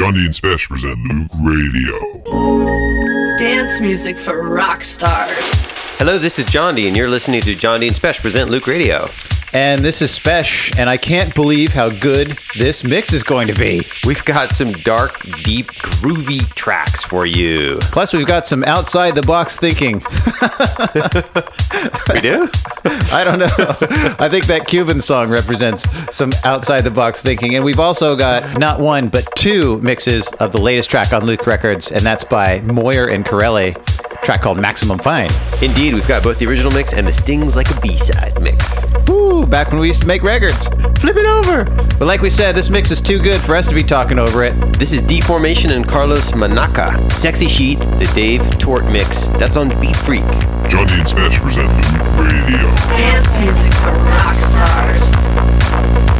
Jondi and Spesh present Loöq Radio. Dance music for rock stars. Hello, this is Jondi, and you're listening to Jondi and Spesh present Loöq Radio. And this is Spesh, and I can't believe how good this mix is going to be. We've got some dark, deep, groovy tracks for you. Plus, we've got some outside the box thinking. We do? I don't know. I think that Cuban song represents some outside the box thinking. And we've also got not one, but two mixes of the latest track on Loöq Records, and that's by Moyer and Corelli, track called Maximum Fine. Indeed, we've got both the original mix and the Stings Like a B-side mix. Woo, back when we used to make records. Flip it over! But like we said, this mix is too good for us to be talking over it. This is Deformation and Carlos Manaça. Sexy Sheet, the Dave Tort mix. That's on Beat Freak. Johnny and Smash present Loöq Radio. Dance music for rock stars.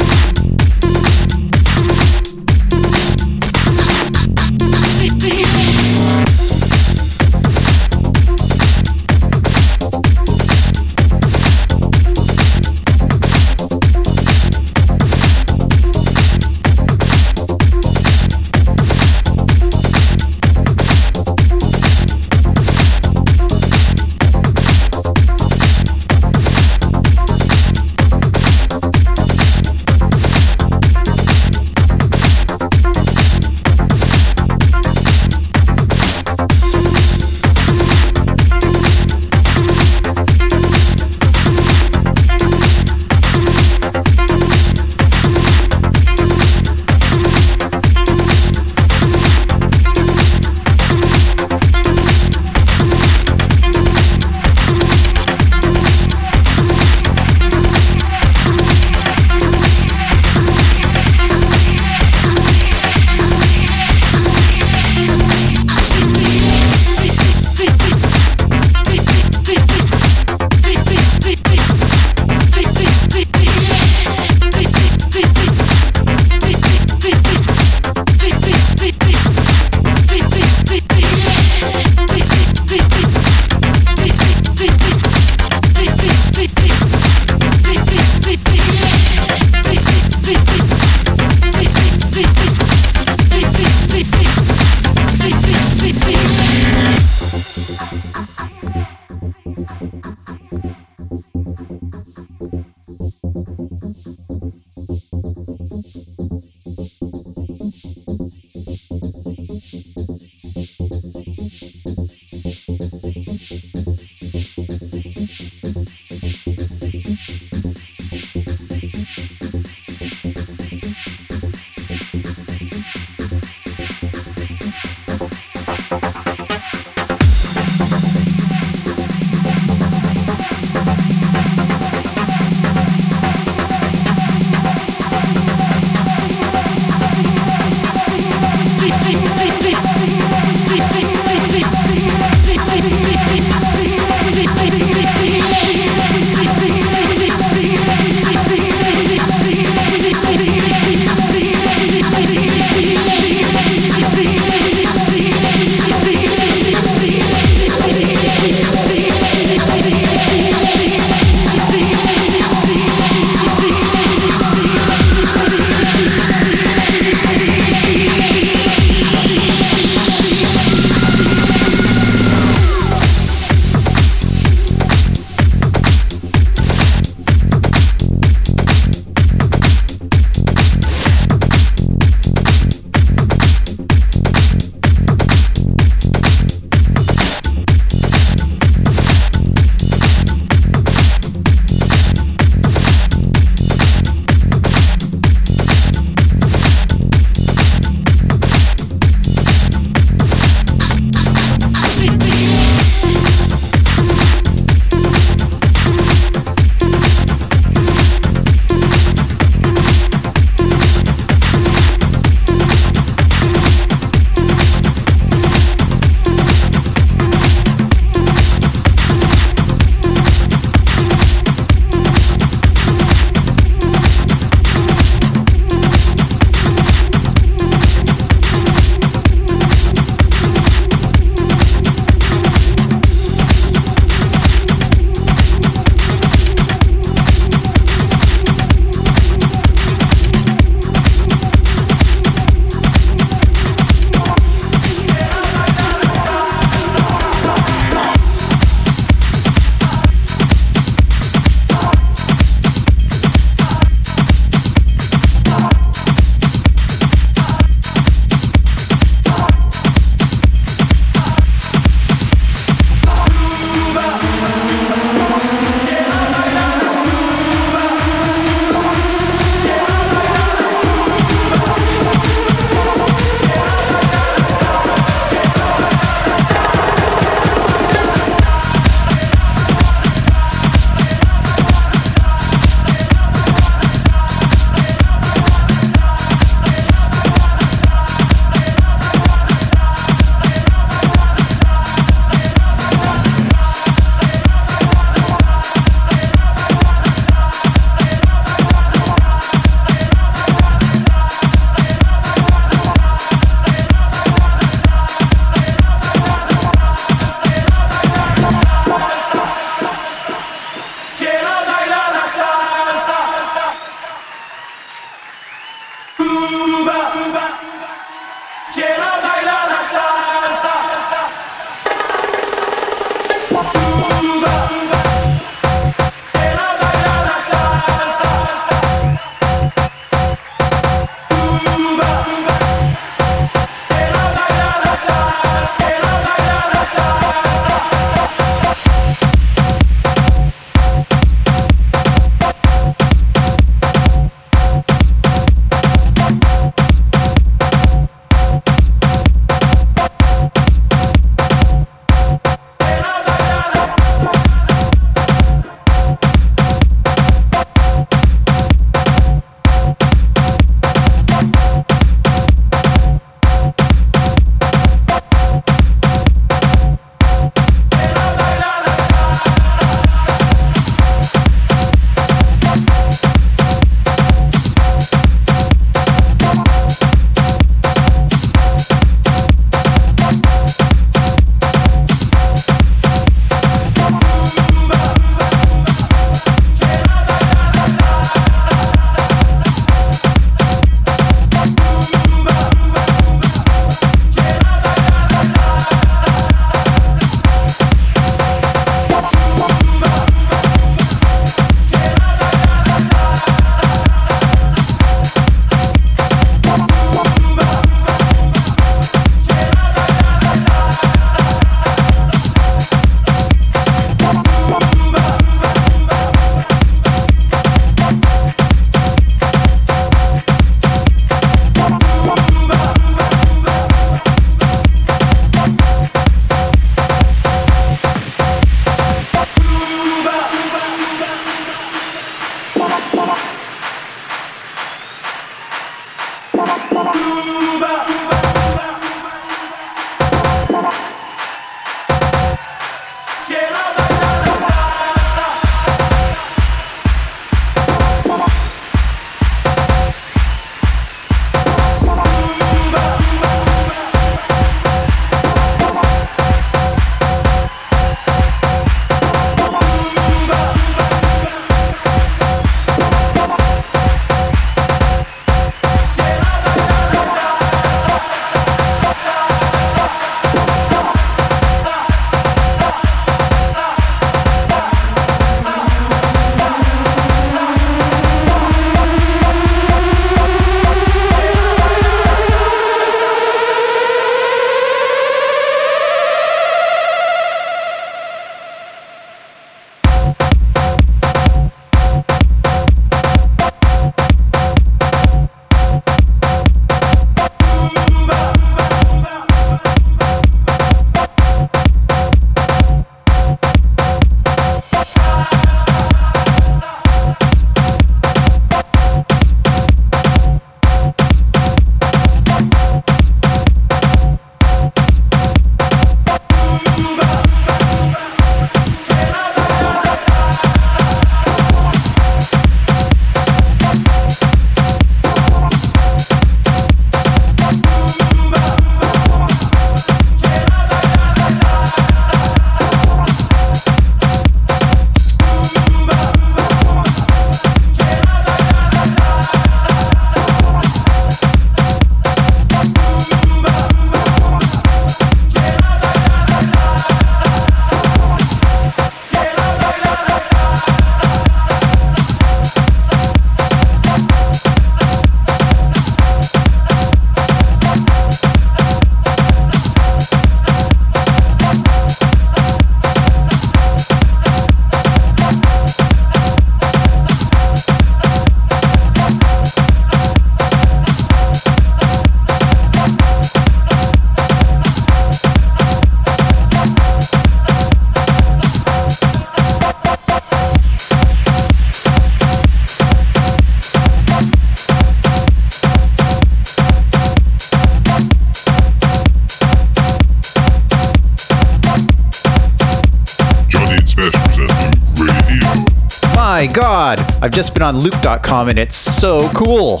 I've just been on Loöq.com and it's so cool.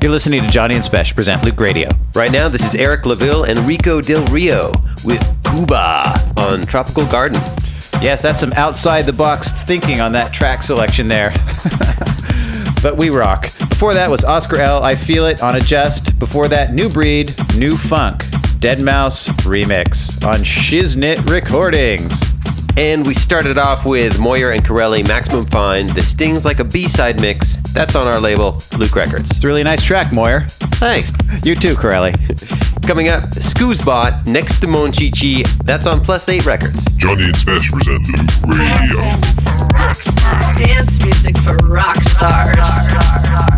You're listening to Jondi and Spesh present Loöq Radio. Right now, this is Eric LaVille and Rico Del Rio with Cuba on Tropical Garden. Yes, that's some outside the box thinking on that track selection there. but we rock. Before that was Oscar L. I Feel It on a Adjust. Before that, New Breed, New Funk, Deadmau5 remix on Shiznit Recordings. And we started off with Moyer and Corelli Maximum Fine, The Stings Like a B-side mix. That's on our label, Loöq Records. It's a really nice track, Moyer. Thanks. You too, Corelli. Coming up, Scoozbot next to Monchichi. That's on Plus 8 Records. Jondi and Spesh present Loöq Radio. Dance music for rock stars. seen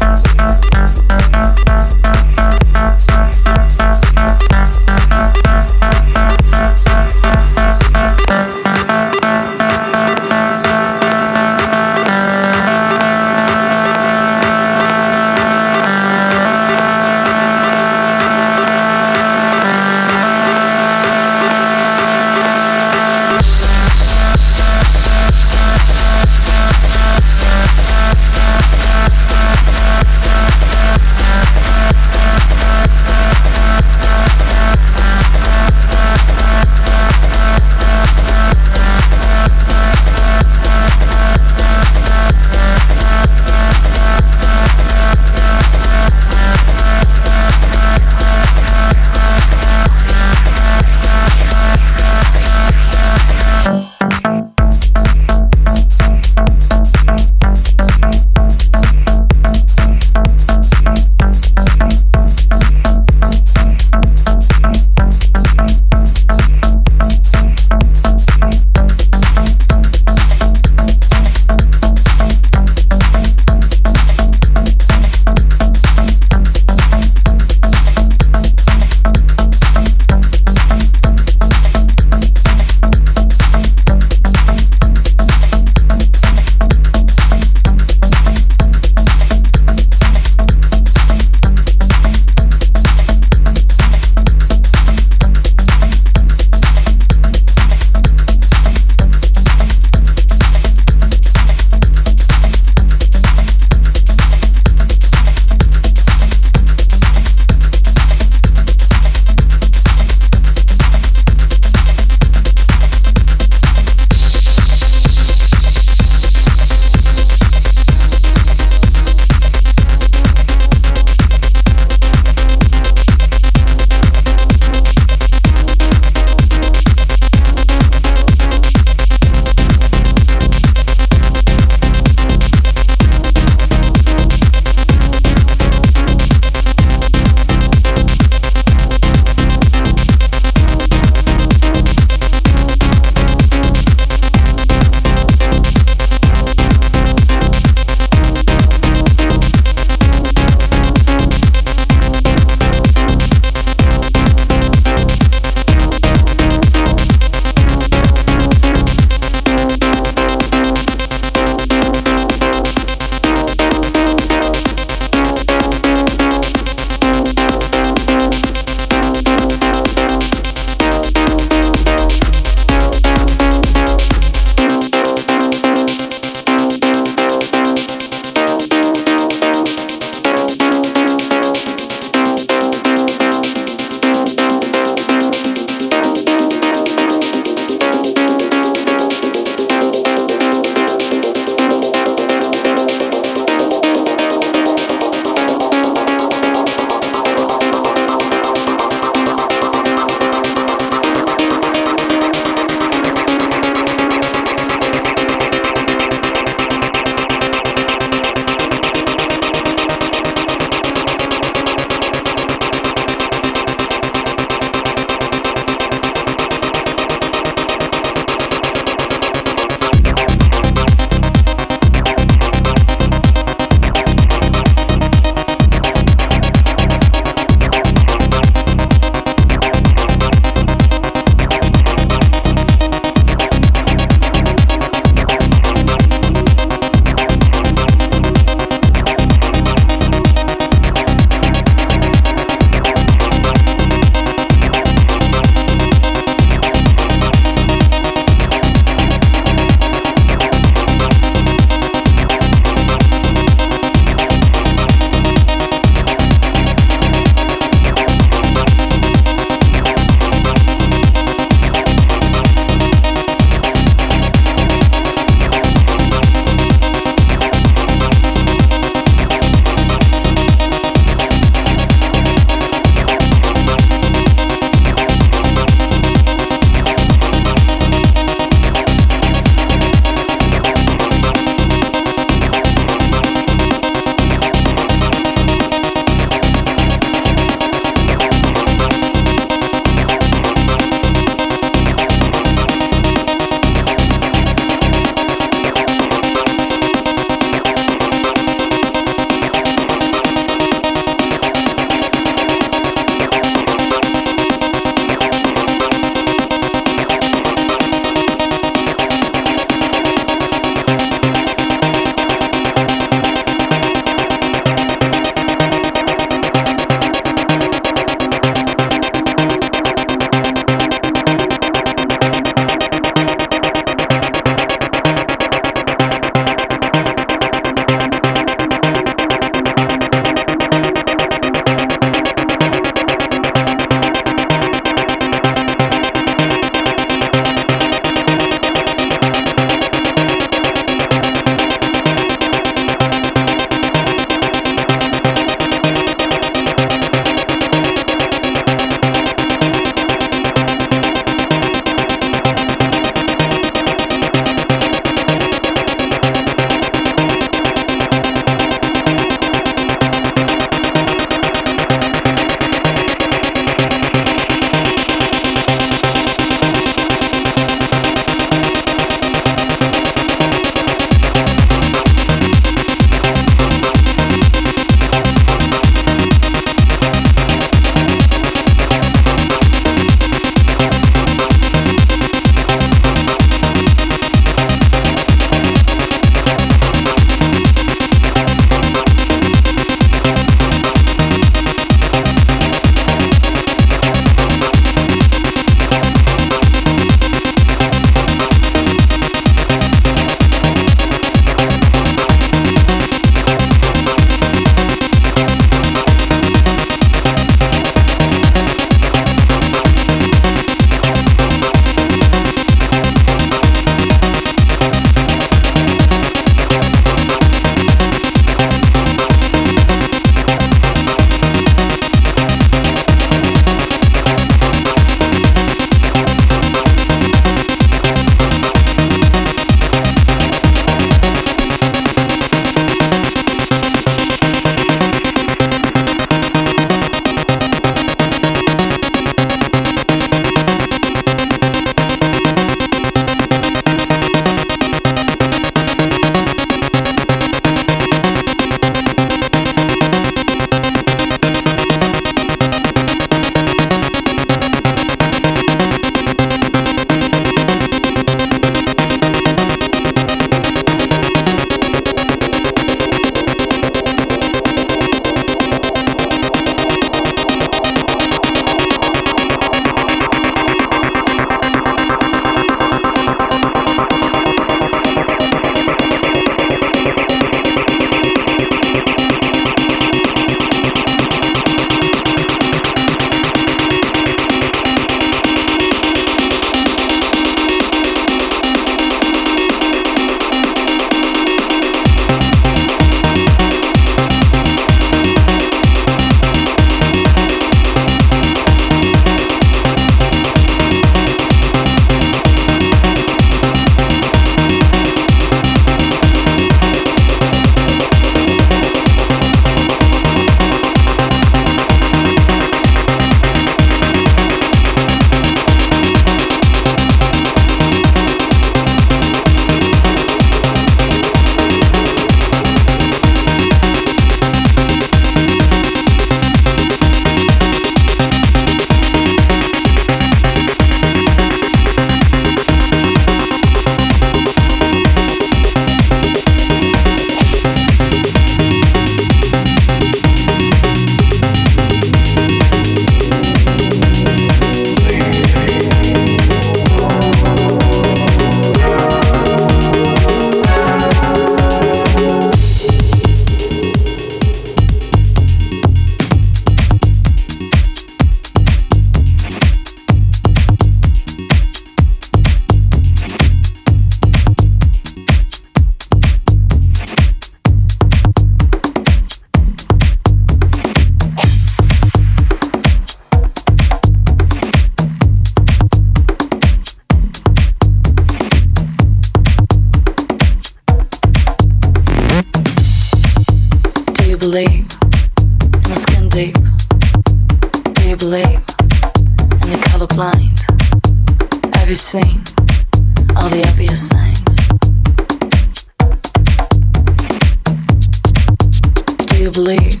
you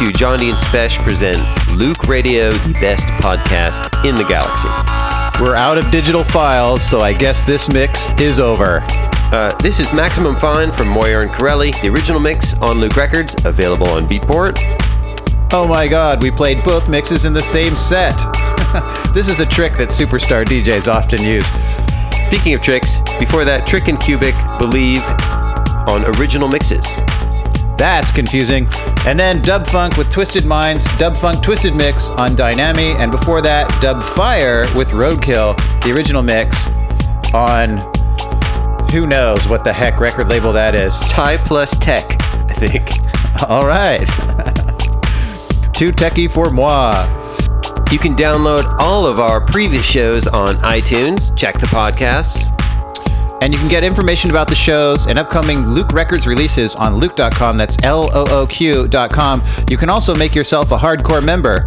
to Jondi and Spesh present Loöq Radio, the best podcast in the galaxy. We're out of digital files, so I guess this mix is over. Uh, this is Maximum Fine from Moyer and Corelli, the original mix on Loöq Records, available on Beatport. Oh my god, we played both mixes in the same set. this is a trick that superstar DJs often use. Speaking of tricks, before that, Trick and Kubic Believe on original mixes. That's confusing. And then Dub Funk with Twisted Minds, Dub Funk Twisted Mix on Dynami, and before that, Dub Fire with Roadkill, the original mix on who knows what the heck record label that is. Tie plus Tech, I think. All right. Too techie for moi. You can download all of our previous shows on iTunes. Check the podcasts. And you can get information about the shows and upcoming Loöq Records releases on Loöq.com. That's L O O Q.com. You can also make yourself a hardcore member,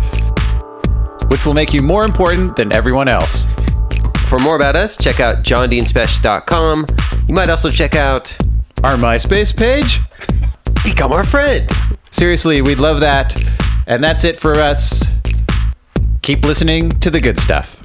which will make you more important than everyone else. For more about us, check out jondiandspesh.com. You might also check out Our MySpace page? Become Our Friend. Seriously, we'd love that. And that's it for us. Keep listening to the good stuff.